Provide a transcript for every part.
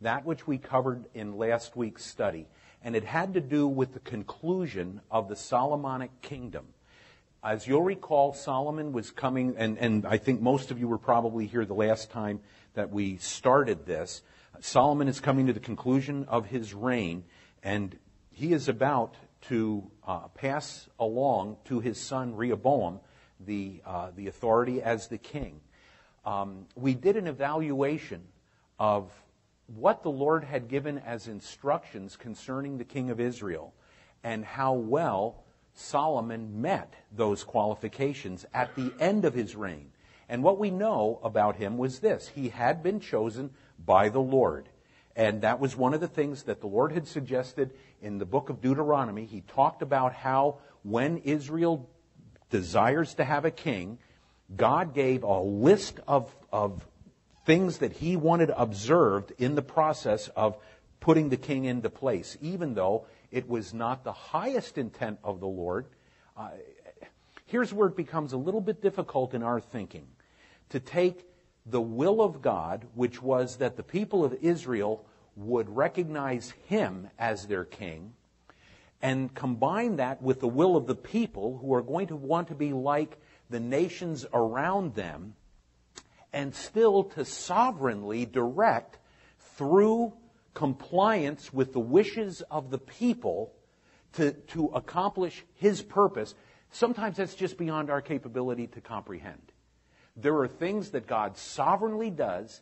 that which we covered in last week's study, and it had to do with the conclusion of the Solomonic kingdom. As you'll recall, Solomon was coming, and, and I think most of you were probably here the last time that we started this. Solomon is coming to the conclusion of his reign, and he is about to uh, pass along to his son Rehoboam the, uh, the authority as the king. Um, we did an evaluation of what the Lord had given as instructions concerning the king of Israel and how well Solomon met those qualifications at the end of his reign. And what we know about him was this he had been chosen by the Lord. And that was one of the things that the Lord had suggested in the book of Deuteronomy. He talked about how when Israel desires to have a king, God gave a list of, of things that he wanted observed in the process of putting the king into place, even though it was not the highest intent of the Lord. Uh, here's where it becomes a little bit difficult in our thinking to take the will of God, which was that the people of Israel would recognize him as their king, and combine that with the will of the people who are going to want to be like the nations around them, and still to sovereignly direct through compliance with the wishes of the people to, to accomplish his purpose. Sometimes that's just beyond our capability to comprehend. There are things that God sovereignly does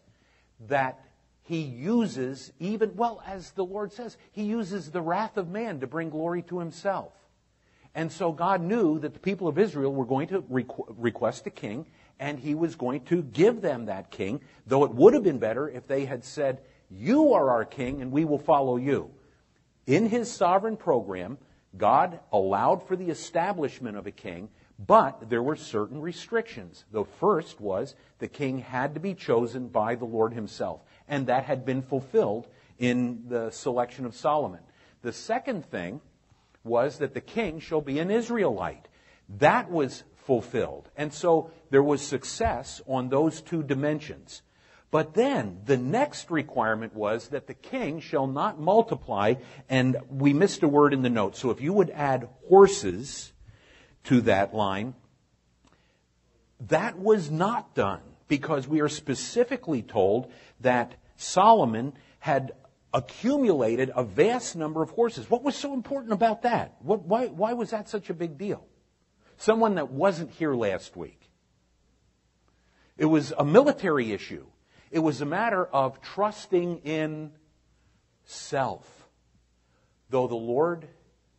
that he uses even, well, as the Lord says, he uses the wrath of man to bring glory to himself. And so God knew that the people of Israel were going to requ- request a king, and he was going to give them that king, though it would have been better if they had said, You are our king, and we will follow you. In his sovereign program, God allowed for the establishment of a king, but there were certain restrictions. The first was the king had to be chosen by the Lord himself, and that had been fulfilled in the selection of Solomon. The second thing was that the king shall be an Israelite. That was fulfilled. And so there was success on those two dimensions. But then the next requirement was that the king shall not multiply, and we missed a word in the note. So if you would add horses to that line, that was not done because we are specifically told that Solomon had accumulated a vast number of horses. What was so important about that? What, why, why was that such a big deal? Someone that wasn't here last week. It was a military issue. It was a matter of trusting in self. Though the Lord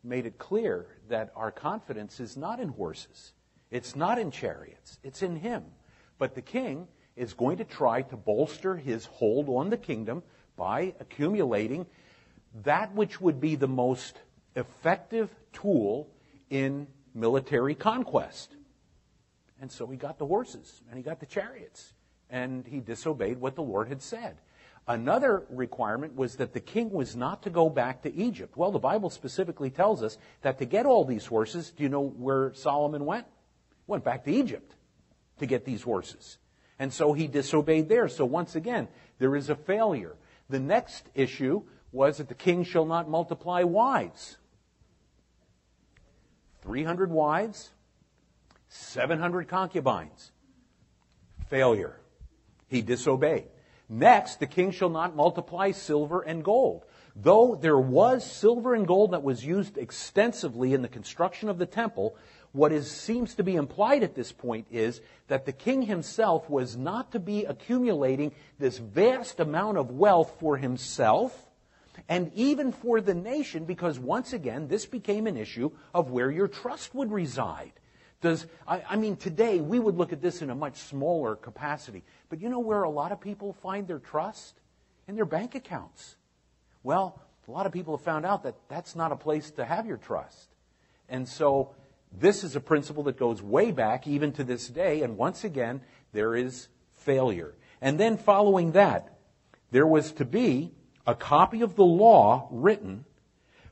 made it clear that our confidence is not in horses, it's not in chariots, it's in Him. But the king is going to try to bolster his hold on the kingdom by accumulating that which would be the most effective tool in military conquest. And so he got the horses and he got the chariots and he disobeyed what the Lord had said. Another requirement was that the king was not to go back to Egypt. Well, the Bible specifically tells us that to get all these horses, do you know where Solomon went? Went back to Egypt to get these horses. And so he disobeyed there. So once again, there is a failure. The next issue was that the king shall not multiply wives. 300 wives, 700 concubines. Failure. He disobeyed. Next, the king shall not multiply silver and gold. Though there was silver and gold that was used extensively in the construction of the temple, what is, seems to be implied at this point is that the king himself was not to be accumulating this vast amount of wealth for himself and even for the nation, because once again, this became an issue of where your trust would reside. Does, I, I mean, today we would look at this in a much smaller capacity. But you know where a lot of people find their trust? In their bank accounts. Well, a lot of people have found out that that's not a place to have your trust. And so this is a principle that goes way back, even to this day, and once again, there is failure. And then following that, there was to be a copy of the law written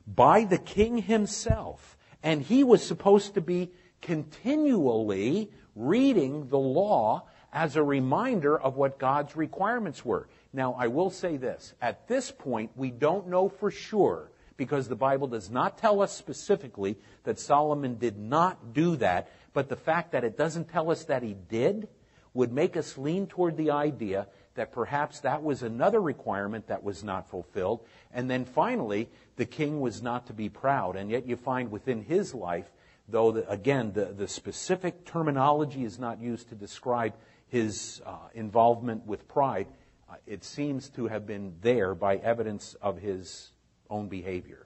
by the king himself, and he was supposed to be continually reading the law as a reminder of what God's requirements were. Now, I will say this. At this point, we don't know for sure because the Bible does not tell us specifically that Solomon did not do that, but the fact that it doesn't tell us that he did would make us lean toward the idea that perhaps that was another requirement that was not fulfilled. And then finally, the king was not to be proud. And yet you find within his life, though, the, again, the, the specific terminology is not used to describe his uh, involvement with pride, uh, it seems to have been there by evidence of his own behavior.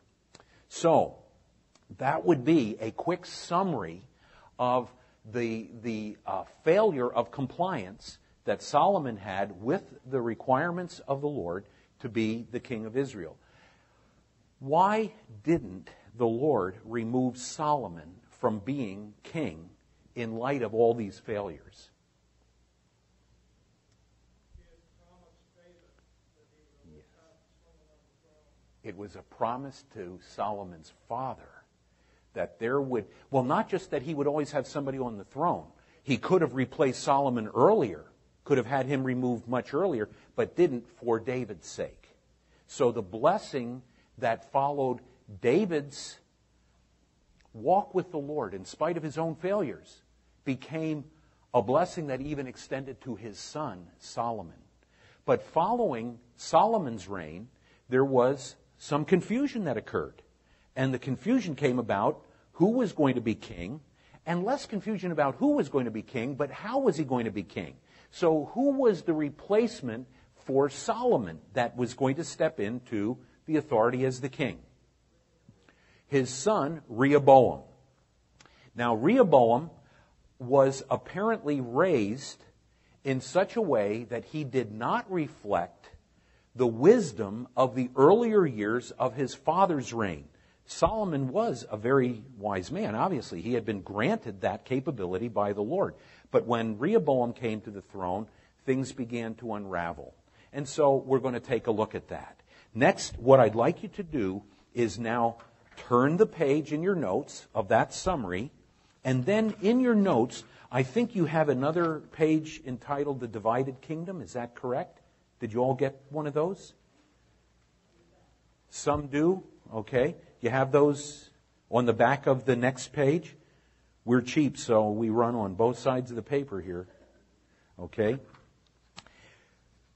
So, that would be a quick summary of the, the uh, failure of compliance that Solomon had with the requirements of the Lord to be the king of Israel. Why didn't the Lord remove Solomon from being king in light of all these failures? It was a promise to Solomon's father that there would, well, not just that he would always have somebody on the throne. He could have replaced Solomon earlier, could have had him removed much earlier, but didn't for David's sake. So the blessing that followed David's walk with the Lord in spite of his own failures became a blessing that even extended to his son, Solomon. But following Solomon's reign, there was some confusion that occurred. And the confusion came about who was going to be king, and less confusion about who was going to be king, but how was he going to be king. So, who was the replacement for Solomon that was going to step into the authority as the king? His son, Rehoboam. Now, Rehoboam was apparently raised in such a way that he did not reflect the wisdom of the earlier years of his father's reign. Solomon was a very wise man, obviously. He had been granted that capability by the Lord. But when Rehoboam came to the throne, things began to unravel. And so we're going to take a look at that. Next, what I'd like you to do is now turn the page in your notes of that summary, and then in your notes, I think you have another page entitled The Divided Kingdom. Is that correct? Did you all get one of those? Some do. Okay. You have those on the back of the next page. We're cheap, so we run on both sides of the paper here. Okay.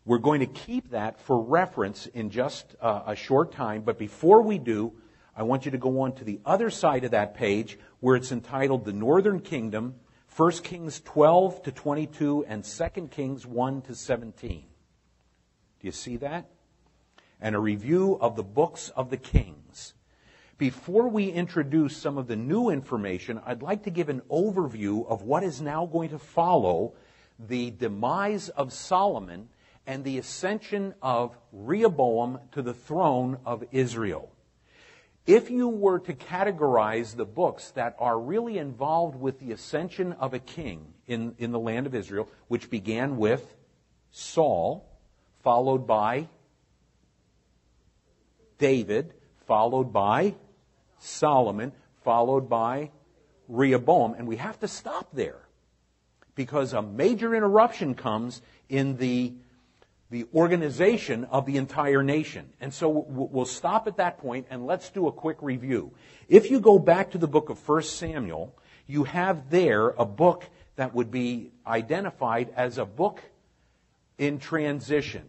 We're going to keep that for reference in just uh, a short time, but before we do, I want you to go on to the other side of that page where it's entitled The Northern Kingdom, 1 Kings 12 to 22 and 2 Kings 1 to 17. Do you see that? And a review of the books of the kings. Before we introduce some of the new information, I'd like to give an overview of what is now going to follow the demise of Solomon and the ascension of Rehoboam to the throne of Israel. If you were to categorize the books that are really involved with the ascension of a king in, in the land of Israel, which began with Saul, followed by David, followed by Solomon, followed by Rehoboam. And we have to stop there because a major interruption comes in the, the organization of the entire nation. And so we'll stop at that point and let's do a quick review. If you go back to the book of 1 Samuel, you have there a book that would be identified as a book in transition.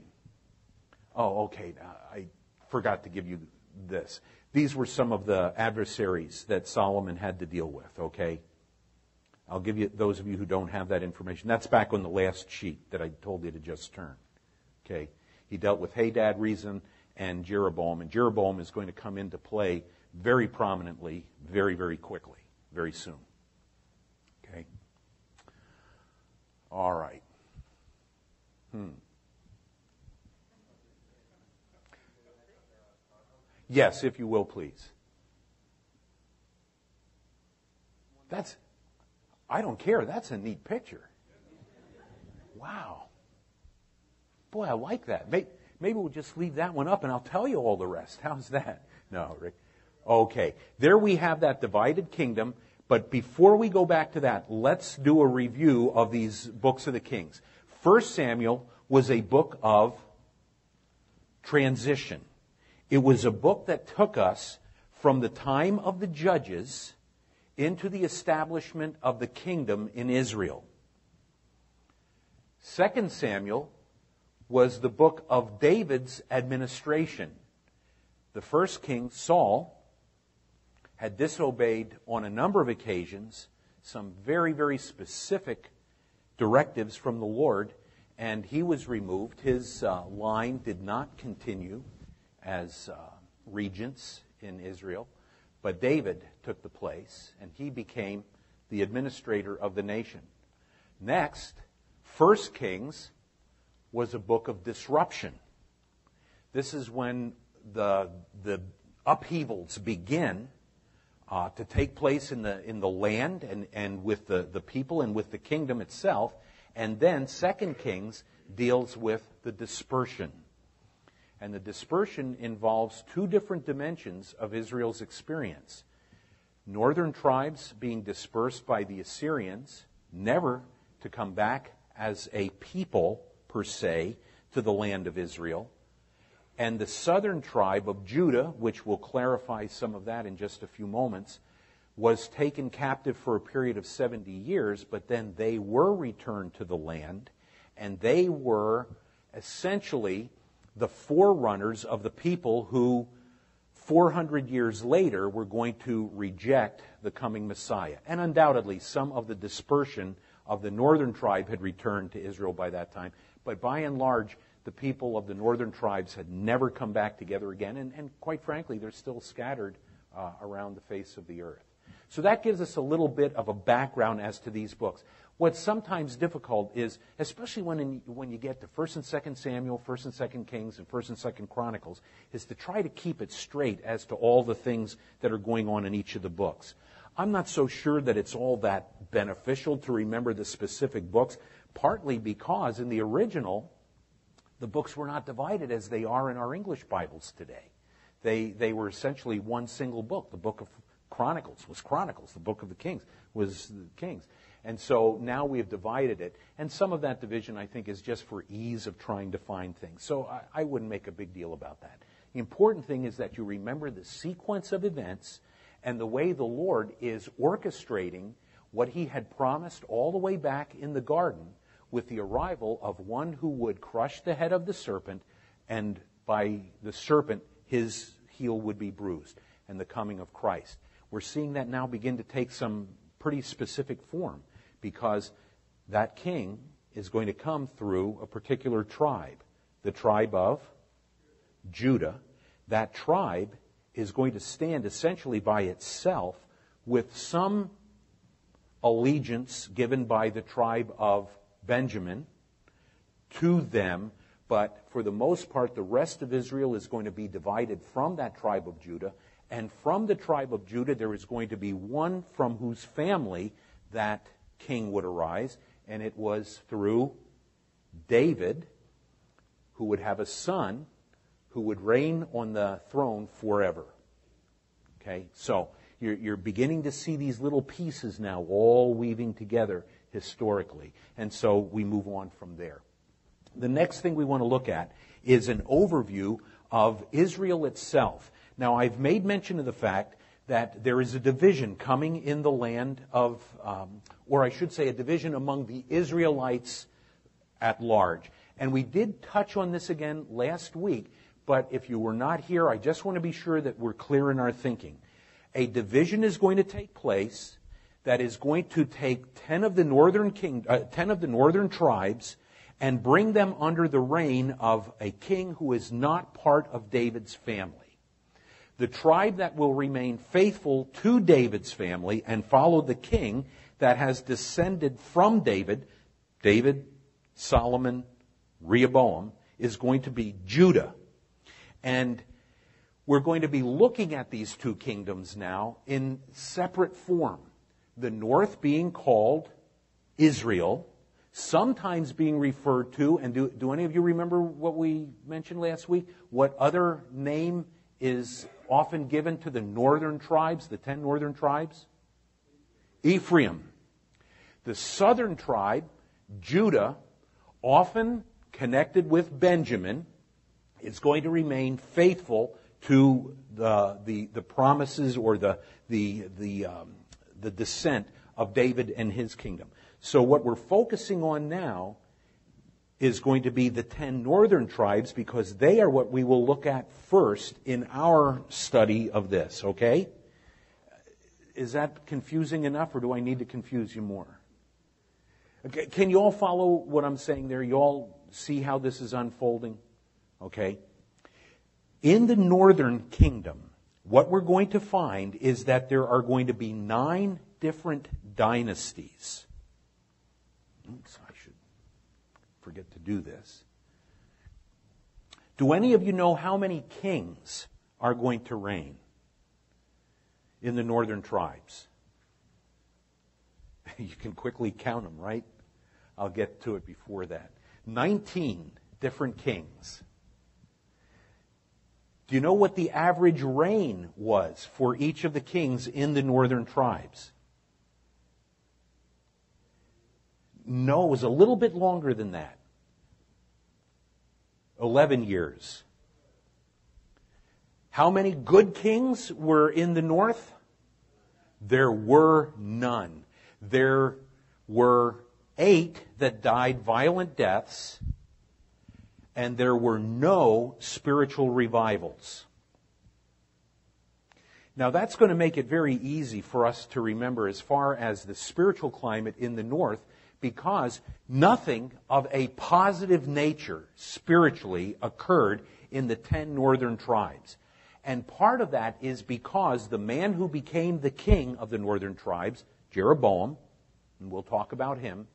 Oh, okay. I forgot to give you this. These were some of the adversaries that Solomon had to deal with, okay? I'll give you those of you who don't have that information. That's back on the last sheet that I told you to just turn. Okay? He dealt with Hadad, Rezin, and Jeroboam, and Jeroboam is going to come into play very prominently, very, very quickly, very soon. Okay? All right. Hmm. Yes, if you will, please. That's, I don't care. That's a neat picture. Wow. Boy, I like that. Maybe, we'll just leave that one up and I'll tell you all the rest. How's that? No, Rick. Okay. There we have that divided kingdom. But before we go back to that, let's do a review of these books of the kings. First Samuel was a book of transition. It was a book that took us from the time of the judges into the establishment of the kingdom in Israel. Second Samuel was the book of David's administration. The first king, Saul, had disobeyed on a number of occasions some very, very specific directives from the Lord, and he was removed. His uh, line did not continue as uh, regents in Israel. But David took the place, and he became the administrator of the nation. Next, First Kings was a book of disruption. This is when the, the upheavals begin uh, to take place in the, in the land and, and with the, the people and with the kingdom itself. And then Second Kings deals with the dispersion. And the dispersion involves two different dimensions of Israel's experience. Northern tribes being dispersed by the Assyrians, never to come back as a people per se to the land of Israel. And the southern tribe of Judah, which will clarify some of that in just a few moments, was taken captive for a period of 70 years, but then they were returned to the land, and they were essentially the forerunners of the people who 400 years later were going to reject the coming Messiah. And undoubtedly, some of the dispersion of the northern tribe had returned to Israel by that time. But by and large, the people of the northern tribes had never come back together again. And, and quite frankly, they're still scattered uh, around the face of the earth. So that gives us a little bit of a background as to these books. What's sometimes difficult is, especially when, in, when you get to 1st and 2nd Samuel, 1st and 2nd Kings, and 1st and 2nd Chronicles, is to try to keep it straight as to all the things that are going on in each of the books. I'm not so sure that it's all that beneficial to remember the specific books, partly because in the original, the books were not divided as they are in our English Bibles today. They, they were essentially one single book. The book of Chronicles was Chronicles. The book of the Kings was the Kings. And so now we have divided it. And some of that division, I think, is just for ease of trying to find things. So I, I wouldn't make a big deal about that. The important thing is that you remember the sequence of events and the way the Lord is orchestrating what he had promised all the way back in the garden with the arrival of one who would crush the head of the serpent, and by the serpent, his heel would be bruised, and the coming of Christ. We're seeing that now begin to take some pretty specific form because that king is going to come through a particular tribe, the tribe of Judah. That tribe is going to stand essentially by itself with some allegiance given by the tribe of Benjamin to them, but for the most part, the rest of Israel is going to be divided from that tribe of Judah. And from the tribe of Judah, there is going to be one from whose family that king would arise, and it was through David, who would have a son who would reign on the throne forever. Okay, so you're, you're beginning to see these little pieces now all weaving together historically. And so we move on from there. The next thing we want to look at is an overview of Israel itself. Now, I've made mention of the fact that there is a division coming in the land of, um, or I should say, a division among the Israelites at large. And we did touch on this again last week, but if you were not here, I just want to be sure that we're clear in our thinking. A division is going to take place that is going to take 10 of the northern king, uh, 10 of the northern tribes and bring them under the reign of a king who is not part of David's family the tribe that will remain faithful to David's family and follow the king that has descended from David, David, Solomon, Rehoboam, is going to be Judah. And we're going to be looking at these two kingdoms now in separate form. The north being called Israel, sometimes being referred to, and do, do any of you remember what we mentioned last week? What other name is often given to the northern tribes, the ten northern tribes? Ephraim. The southern tribe, Judah, often connected with Benjamin, is going to remain faithful to the, the, the promises or the, the, the, um, the descent of David and his kingdom. So what we're focusing on now is going to be the ten northern tribes because they are what we will look at first in our study of this, okay? Is that confusing enough or do I need to confuse you more? Okay, can you all follow what I'm saying there? You all see how this is unfolding? Okay? In the northern kingdom, what we're going to find is that there are going to be nine different dynasties. Oops, forget to do this. Do any of you know how many kings are going to reign in the northern tribes? you can quickly count them, right? I'll get to it before that. 19 different kings. Do you know what the average reign was for each of the kings in the northern tribes? No, it was a little bit longer than that. 11 years. How many good kings were in the north? There were none. There were eight that died violent deaths and there were no spiritual revivals. Now that's going to make it very easy for us to remember as far as the spiritual climate in the north because nothing of a positive nature spiritually occurred in the ten northern tribes. And part of that is because the man who became the king of the northern tribes, Jeroboam, and we'll talk about him,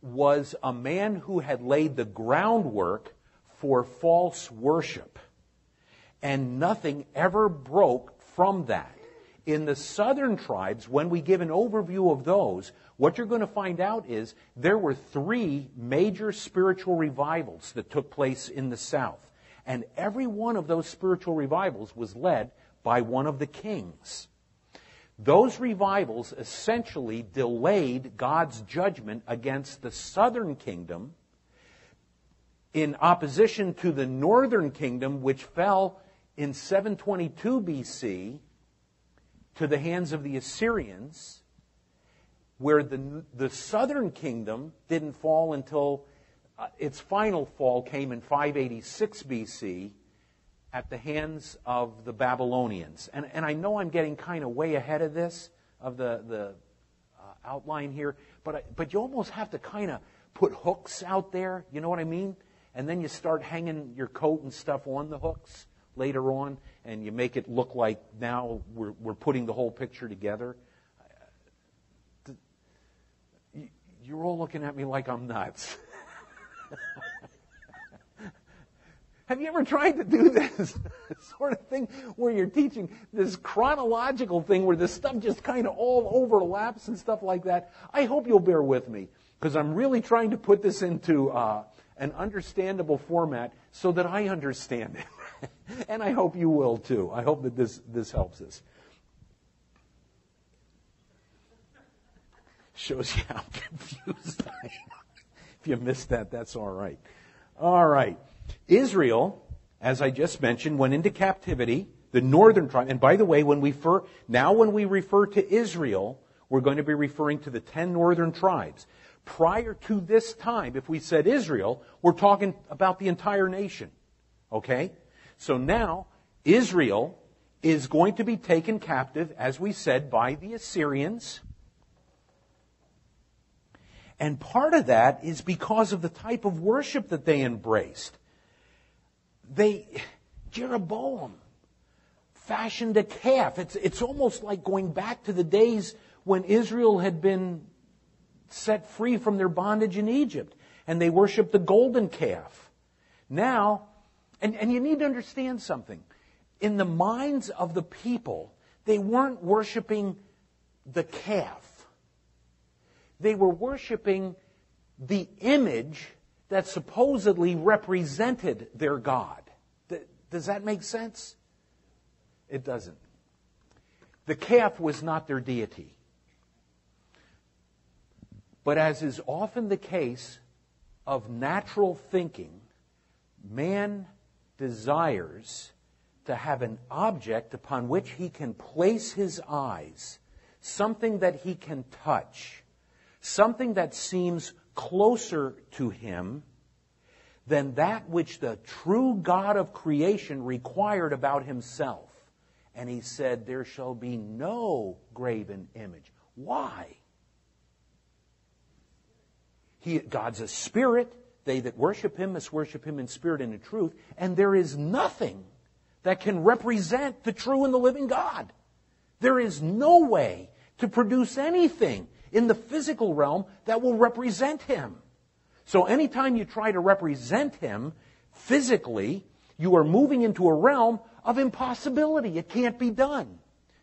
was a man who had laid the groundwork for false worship. And nothing ever broke from that. In the southern tribes, when we give an overview of those, what you're going to find out is there were three major spiritual revivals that took place in the south. And every one of those spiritual revivals was led by one of the kings. Those revivals essentially delayed God's judgment against the southern kingdom in opposition to the northern kingdom, which fell in 722 BC to the hands of the Assyrians, where the, the southern kingdom didn't fall until uh, its final fall came in 586 BC at the hands of the Babylonians. And, and I know I'm getting kind of way ahead of this, of the, the uh, outline here, but, I, but you almost have to kind of put hooks out there, you know what I mean? And then you start hanging your coat and stuff on the hooks later on, and you make it look like now we're, we're putting the whole picture together. You're all looking at me like I'm nuts. Have you ever tried to do this sort of thing where you're teaching this chronological thing where this stuff just kind of all overlaps and stuff like that? I hope you'll bear with me because I'm really trying to put this into uh, an understandable format so that I understand it. and I hope you will too. I hope that this, this helps us. Shows you how confused I am. If you missed that, that's all right. All right. Israel, as I just mentioned, went into captivity. The northern tribe, and by the way, when we refer, now when we refer to Israel, we're going to be referring to the ten northern tribes. Prior to this time, if we said Israel, we're talking about the entire nation. Okay? So now, Israel is going to be taken captive, as we said, by the Assyrians. And part of that is because of the type of worship that they embraced they, Jeroboam fashioned a calf. It's, it's almost like going back to the days when Israel had been set free from their bondage in Egypt and they worshiped the golden calf. Now, and, and you need to understand something. In the minds of the people, they weren't worshiping the calf. They were worshiping the image that supposedly represented their God. Does that make sense? It doesn't. The calf was not their deity. But as is often the case of natural thinking, man desires to have an object upon which he can place his eyes, something that he can touch, something that seems closer to him than that which the true God of creation required about himself. And he said, There shall be no graven image. Why? He, God's a spirit. They that worship him must worship him in spirit and in truth. And there is nothing that can represent the true and the living God. There is no way to produce anything in the physical realm that will represent him. So anytime you try to represent him physically, you are moving into a realm of impossibility. It can't be done.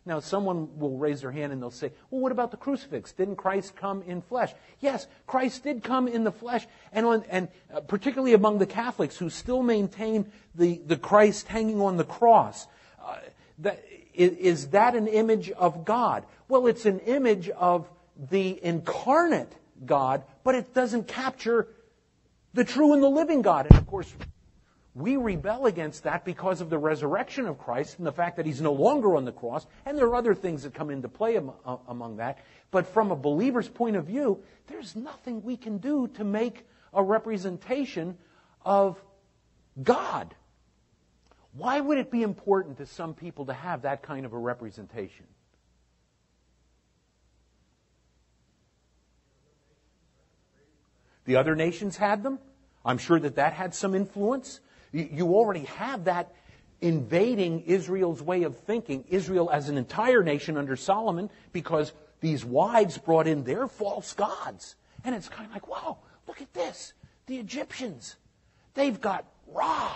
Now, someone will raise their hand and they'll say, well, what about the crucifix? Didn't Christ come in flesh? Yes, Christ did come in the flesh, and, on, and uh, particularly among the Catholics who still maintain the, the Christ hanging on the cross. Uh, that, is, is that an image of God? Well, it's an image of the incarnate God, but it doesn't capture the true and the living God. And of course, we rebel against that because of the resurrection of Christ and the fact that he's no longer on the cross. And there are other things that come into play uh, among that. But from a believer's point of view, there's nothing we can do to make a representation of God. Why would it be important to some people to have that kind of a representation? The other nations had them. I'm sure that that had some influence. You already have that invading Israel's way of thinking, Israel as an entire nation under Solomon, because these wives brought in their false gods. And it's kind of like, wow, look at this. The Egyptians, they've got Ra.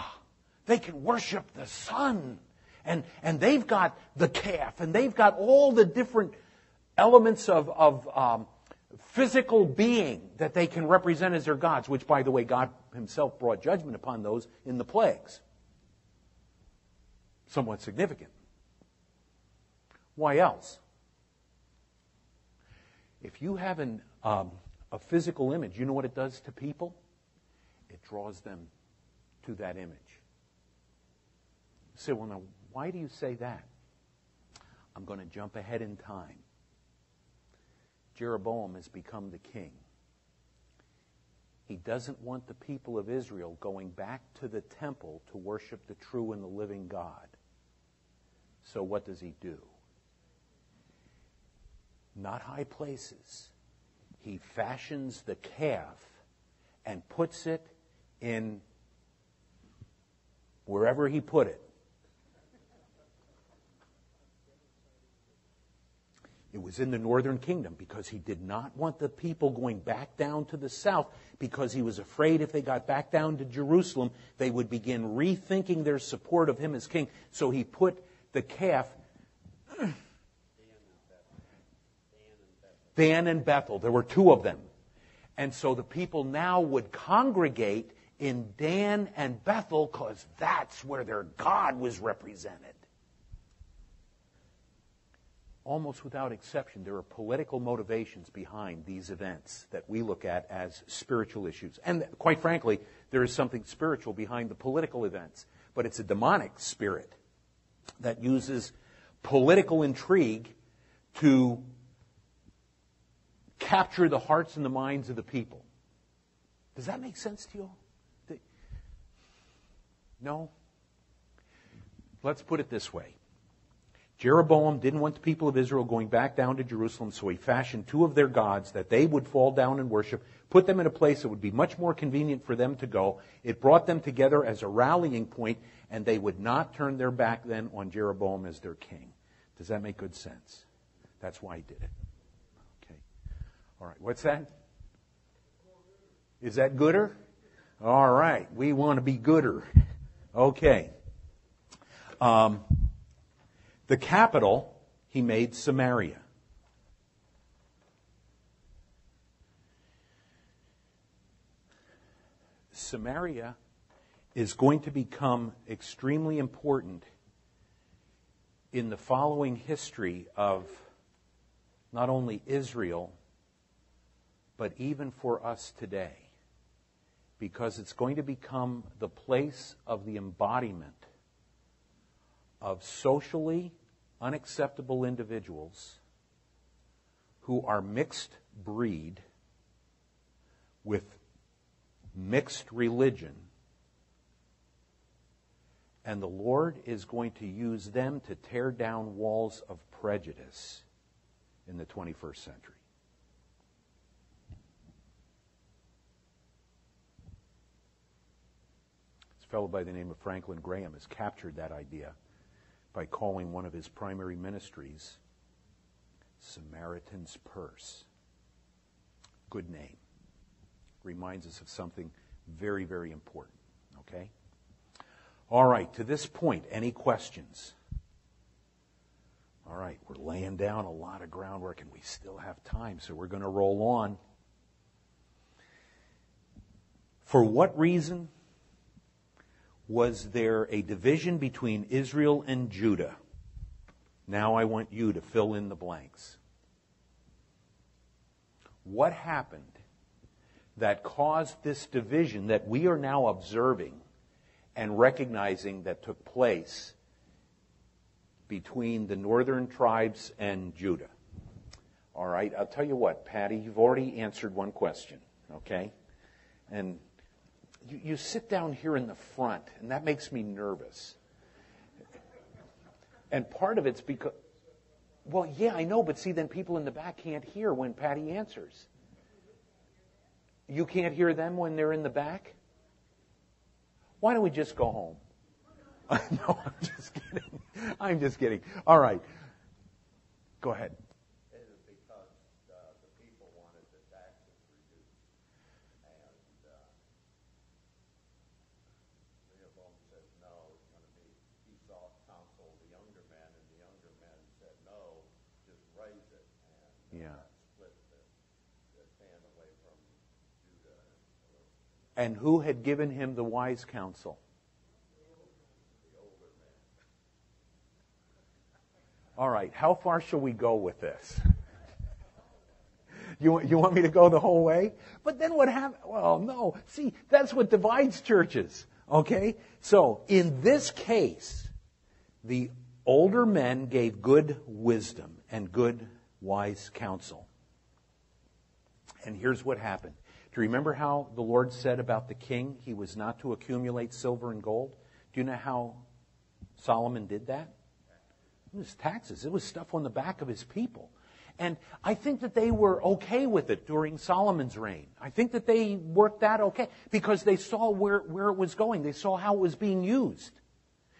They can worship the sun. And, and they've got the calf, and they've got all the different elements of, of um, physical being that they can represent as their gods, which, by the way, God Himself brought judgment upon those in the plagues. Somewhat significant. Why else? If you have an, um, a physical image, you know what it does to people? It draws them to that image. You say, well, now, why do you say that? I'm going to jump ahead in time. Jeroboam has become the king. He doesn't want the people of Israel going back to the temple to worship the true and the living God. So what does he do? Not high places. He fashions the calf and puts it in wherever he put it. It was in the northern kingdom because he did not want the people going back down to the south because he was afraid if they got back down to Jerusalem, they would begin rethinking their support of him as king. So he put the calf. Dan and Bethel. There were two of them. And so the people now would congregate in Dan and Bethel because that's where their God was represented almost without exception, there are political motivations behind these events that we look at as spiritual issues. And quite frankly, there is something spiritual behind the political events, but it's a demonic spirit that uses political intrigue to capture the hearts and the minds of the people. Does that make sense to you all? No? Let's put it this way. Jeroboam didn't want the people of Israel going back down to Jerusalem, so he fashioned two of their gods that they would fall down and worship, put them in a place that would be much more convenient for them to go. It brought them together as a rallying point, and they would not turn their back then on Jeroboam as their king. Does that make good sense? That's why he did it. Okay. All right. What's that? Is that gooder? All right. We want to be gooder. Okay. Um, the capital, he made Samaria. Samaria is going to become extremely important in the following history of not only Israel, but even for us today. because it's going to become the place of the embodiment of socially unacceptable individuals who are mixed breed with mixed religion. And the Lord is going to use them to tear down walls of prejudice in the 21st century. This fellow by the name of Franklin Graham has captured that idea by calling one of his primary ministries Samaritan's Purse. Good name. Reminds us of something very, very important. Okay? All right, to this point, any questions? All right, we're laying down a lot of groundwork and we still have time, so we're going to roll on. For what reason was there a division between Israel and Judah? Now I want you to fill in the blanks. What happened that caused this division that we are now observing and recognizing that took place between the northern tribes and Judah? All right, I'll tell you what, Patty, you've already answered one question, okay? And you, you sit down here in the front, and that makes me nervous. And part of it's because, well, yeah, I know, but see, then people in the back can't hear when Patty answers. You can't hear them when they're in the back? Why don't we just go home? no, I'm just kidding. I'm just kidding. All right. Go ahead. And who had given him the wise counsel? All right, how far shall we go with this? You, you want me to go the whole way? But then what happened? Well, no. See, that's what divides churches. Okay? So, in this case, the older men gave good wisdom and good wise counsel. And here's what happened. Do you remember how the Lord said about the king he was not to accumulate silver and gold? Do you know how Solomon did that? It was taxes. It was stuff on the back of his people. And I think that they were okay with it during Solomon's reign. I think that they worked that okay because they saw where, where it was going. They saw how it was being used.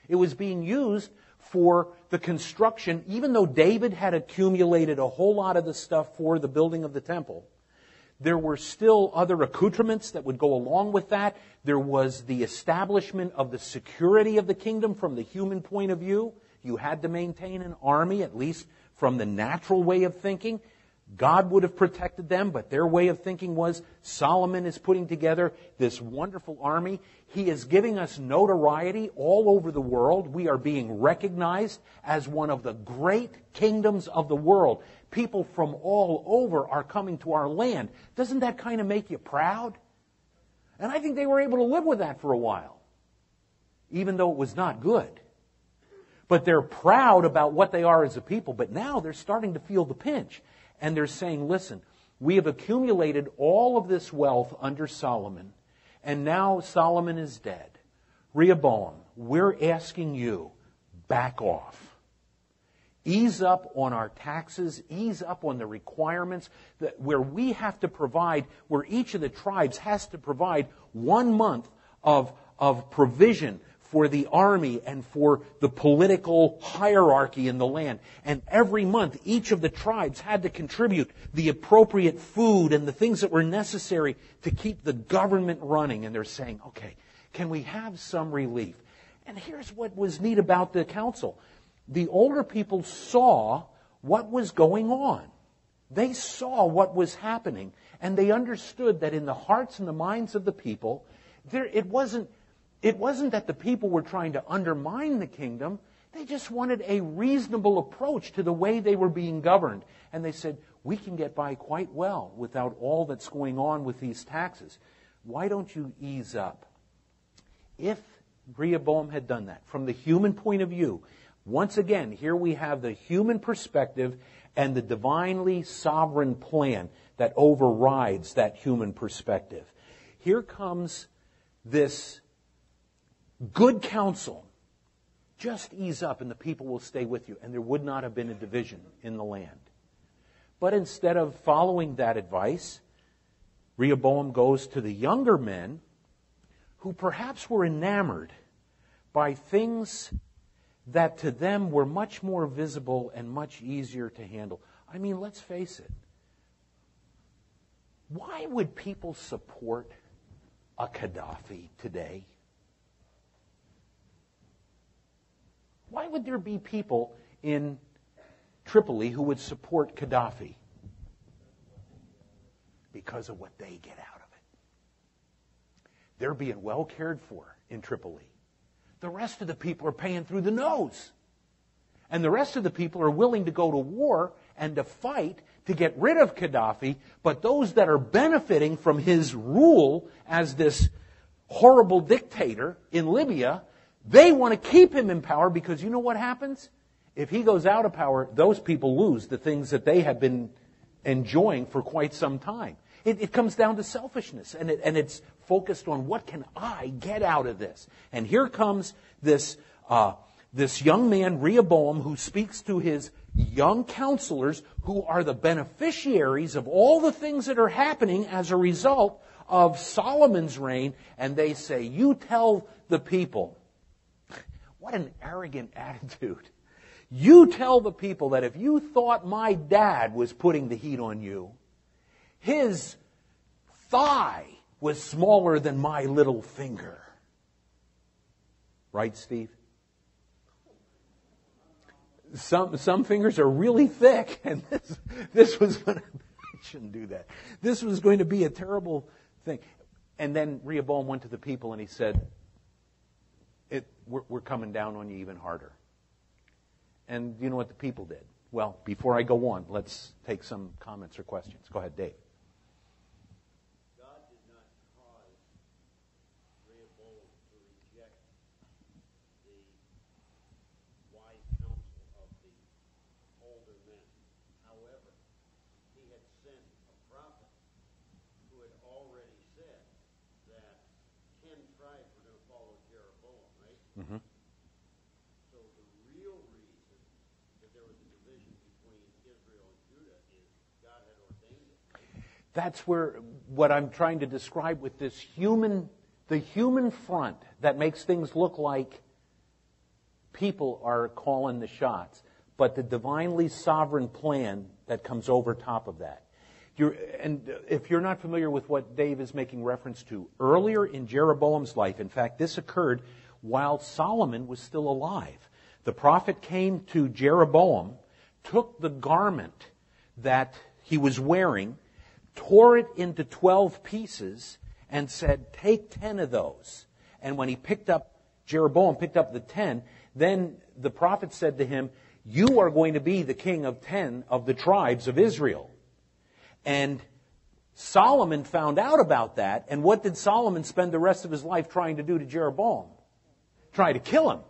It was being used for the construction, even though David had accumulated a whole lot of the stuff for the building of the temple. There were still other accoutrements that would go along with that. There was the establishment of the security of the kingdom from the human point of view. You had to maintain an army, at least from the natural way of thinking. God would have protected them, but their way of thinking was Solomon is putting together this wonderful army. He is giving us notoriety all over the world. We are being recognized as one of the great kingdoms of the world. People from all over are coming to our land. Doesn't that kind of make you proud? And I think they were able to live with that for a while, even though it was not good. But they're proud about what they are as a people, but now they're starting to feel the pinch. And they're saying, listen, we have accumulated all of this wealth under Solomon, and now Solomon is dead. Rehoboam, we're asking you, back off. Ease up on our taxes, ease up on the requirements that where we have to provide, where each of the tribes has to provide one month of, of provision for the army and for the political hierarchy in the land. And every month, each of the tribes had to contribute the appropriate food and the things that were necessary to keep the government running. And they're saying, okay, can we have some relief? And here's what was neat about the council. The older people saw what was going on. They saw what was happening, and they understood that in the hearts and the minds of the people, there, it wasn't it wasn't that the people were trying to undermine the kingdom. They just wanted a reasonable approach to the way they were being governed. And they said, we can get by quite well without all that's going on with these taxes. why don't you ease up? If Rehoboam had done that, from the human point of view, once again, here we have the human perspective and the divinely sovereign plan that overrides that human perspective. Here comes this good counsel. Just ease up and the people will stay with you. And there would not have been a division in the land. But instead of following that advice, Rehoboam goes to the younger men who perhaps were enamored by things that to them were much more visible and much easier to handle. I mean, let's face it. Why would people support a Gaddafi today? Why would there be people in Tripoli who would support Gaddafi? Because of what they get out of it. They're being well cared for in Tripoli. The rest of the people are paying through the nose. And the rest of the people are willing to go to war and to fight to get rid of Gaddafi, but those that are benefiting from his rule as this horrible dictator in Libya, they want to keep him in power because you know what happens? If he goes out of power, those people lose the things that they have been enjoying for quite some time. It, it comes down to selfishness, and, it, and it's focused on what can I get out of this. And here comes this uh, this young man Rehoboam who speaks to his young counselors who are the beneficiaries of all the things that are happening as a result of Solomon's reign, and they say, "You tell the people." What an arrogant attitude. You tell the people that if you thought my dad was putting the heat on you, his thigh was smaller than my little finger. Right, Steve? Some, some fingers are really thick, and this, this was going to, shouldn't do that. This was going to be a terrible thing. And then Rehoboam went to the people and he said, it, we're, we're coming down on you even harder. And you know what the people did? Well, before I go on, let's take some comments or questions. Go ahead, Dave. Mm-hmm. So the real reason that there was a division between Israel and Judah is God had ordained it. That's where what I'm trying to describe with this human, the human front that makes things look like people are calling the shots, but the divinely sovereign plan that comes over top of that. You're, and if you're not familiar with what Dave is making reference to, earlier in Jeroboam's life, in fact, this occurred while Solomon was still alive. The prophet came to Jeroboam, took the garment that he was wearing, tore it into 12 pieces, and said, Take 10 of those. And when he picked up, Jeroboam picked up the 10, then the prophet said to him, You are going to be the king of 10 of the tribes of Israel. And Solomon found out about that, and what did Solomon spend the rest of his life trying to do to Jeroboam? Try to kill him.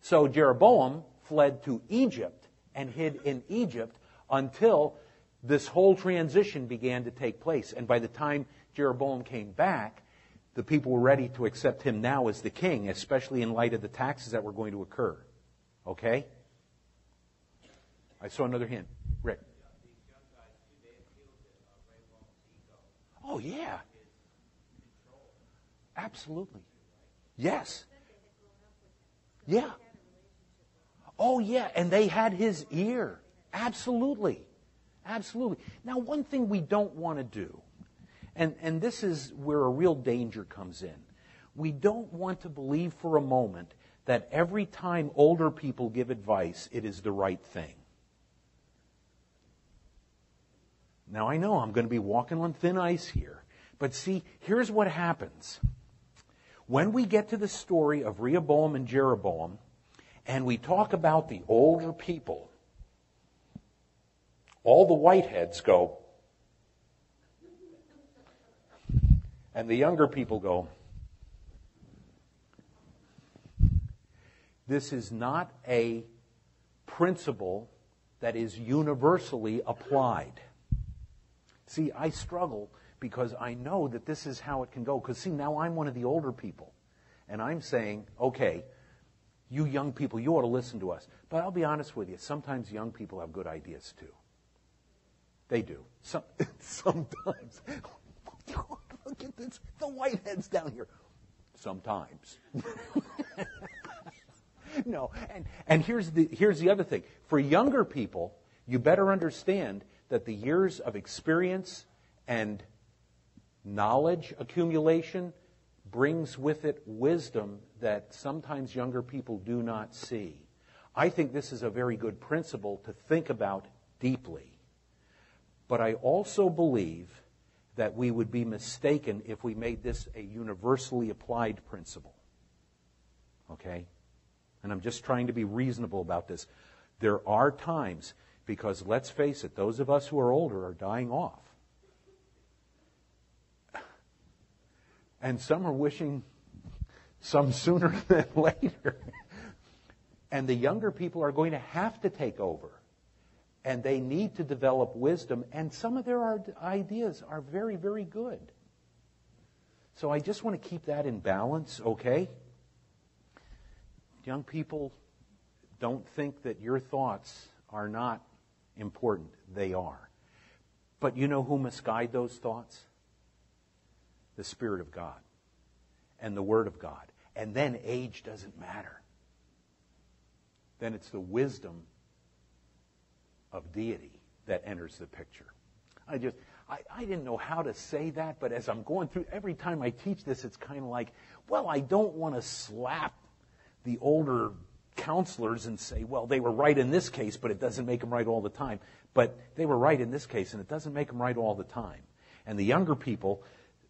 So Jeroboam fled to Egypt and hid in Egypt until this whole transition began to take place. And by the time Jeroboam came back, the people were ready to accept him now as the king, especially in light of the taxes that were going to occur. Okay? I saw another hint. Rick. Oh, yeah. Absolutely. Yes. Yeah. Oh, yeah. And they had his ear. Absolutely. Absolutely. Now, one thing we don't want to do, and, and this is where a real danger comes in, we don't want to believe for a moment that every time older people give advice, it is the right thing. Now, I know I'm going to be walking on thin ice here, but see, here's what happens. When we get to the story of Rehoboam and Jeroboam, and we talk about the older people, all the whiteheads go, And the younger people go, This is not a principle that is universally applied. See, I struggle because I know that this is how it can go. Because, see, now I'm one of the older people. And I'm saying, okay, you young people, you ought to listen to us. But I'll be honest with you, sometimes young people have good ideas too. They do. Some, sometimes. Look at this. The whitehead's down here. Sometimes. no, and, and here's, the, here's the other thing. For younger people, you better understand that the years of experience and knowledge accumulation brings with it wisdom that sometimes younger people do not see. I think this is a very good principle to think about deeply. But I also believe that we would be mistaken if we made this a universally applied principle. Okay? And I'm just trying to be reasonable about this. There are times, because let's face it, those of us who are older are dying off. And some are wishing some sooner than later. and the younger people are going to have to take over and they need to develop wisdom, and some of their ideas are very, very good. So I just want to keep that in balance, okay? Young people, don't think that your thoughts are not important. They are. But you know who must guide those thoughts? The Spirit of God and the Word of God. And then age doesn't matter. Then it's the wisdom of deity that enters the picture. I just, I, I didn't know how to say that, but as I'm going through, every time I teach this, it's kind of like, well, I don't want to slap the older counselors and say, well, they were right in this case, but it doesn't make them right all the time. But they were right in this case, and it doesn't make them right all the time. And the younger people,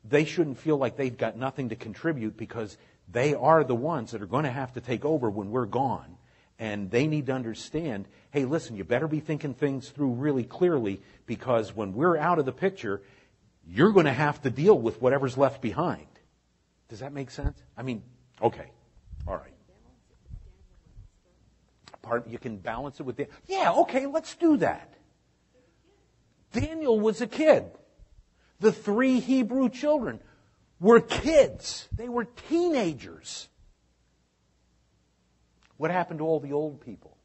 they shouldn't feel like they've got nothing to contribute because they are the ones that are going to have to take over when we're gone. And they need to understand hey, listen, you better be thinking things through really clearly because when we're out of the picture, you're going to have to deal with whatever's left behind. Does that make sense? I mean, okay. All right. Part, you can balance it with the, yeah, okay, let's do that. Daniel was a kid. The three Hebrew children were kids. They were teenagers. What happened to all the old people?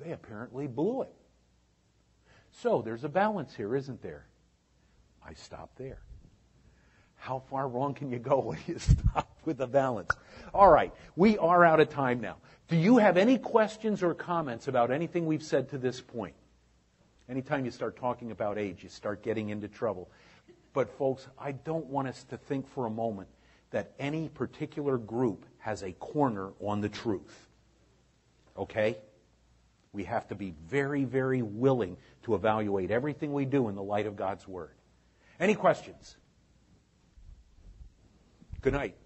They apparently blew it. So there's a balance here, isn't there? I stop there. How far wrong can you go when you stop with the balance? All right, we are out of time now. Do you have any questions or comments about anything we've said to this point? Anytime you start talking about age, you start getting into trouble. But, folks, I don't want us to think for a moment that any particular group has a corner on the truth. Okay? We have to be very, very willing to evaluate everything we do in the light of God's Word. Any questions? Good night.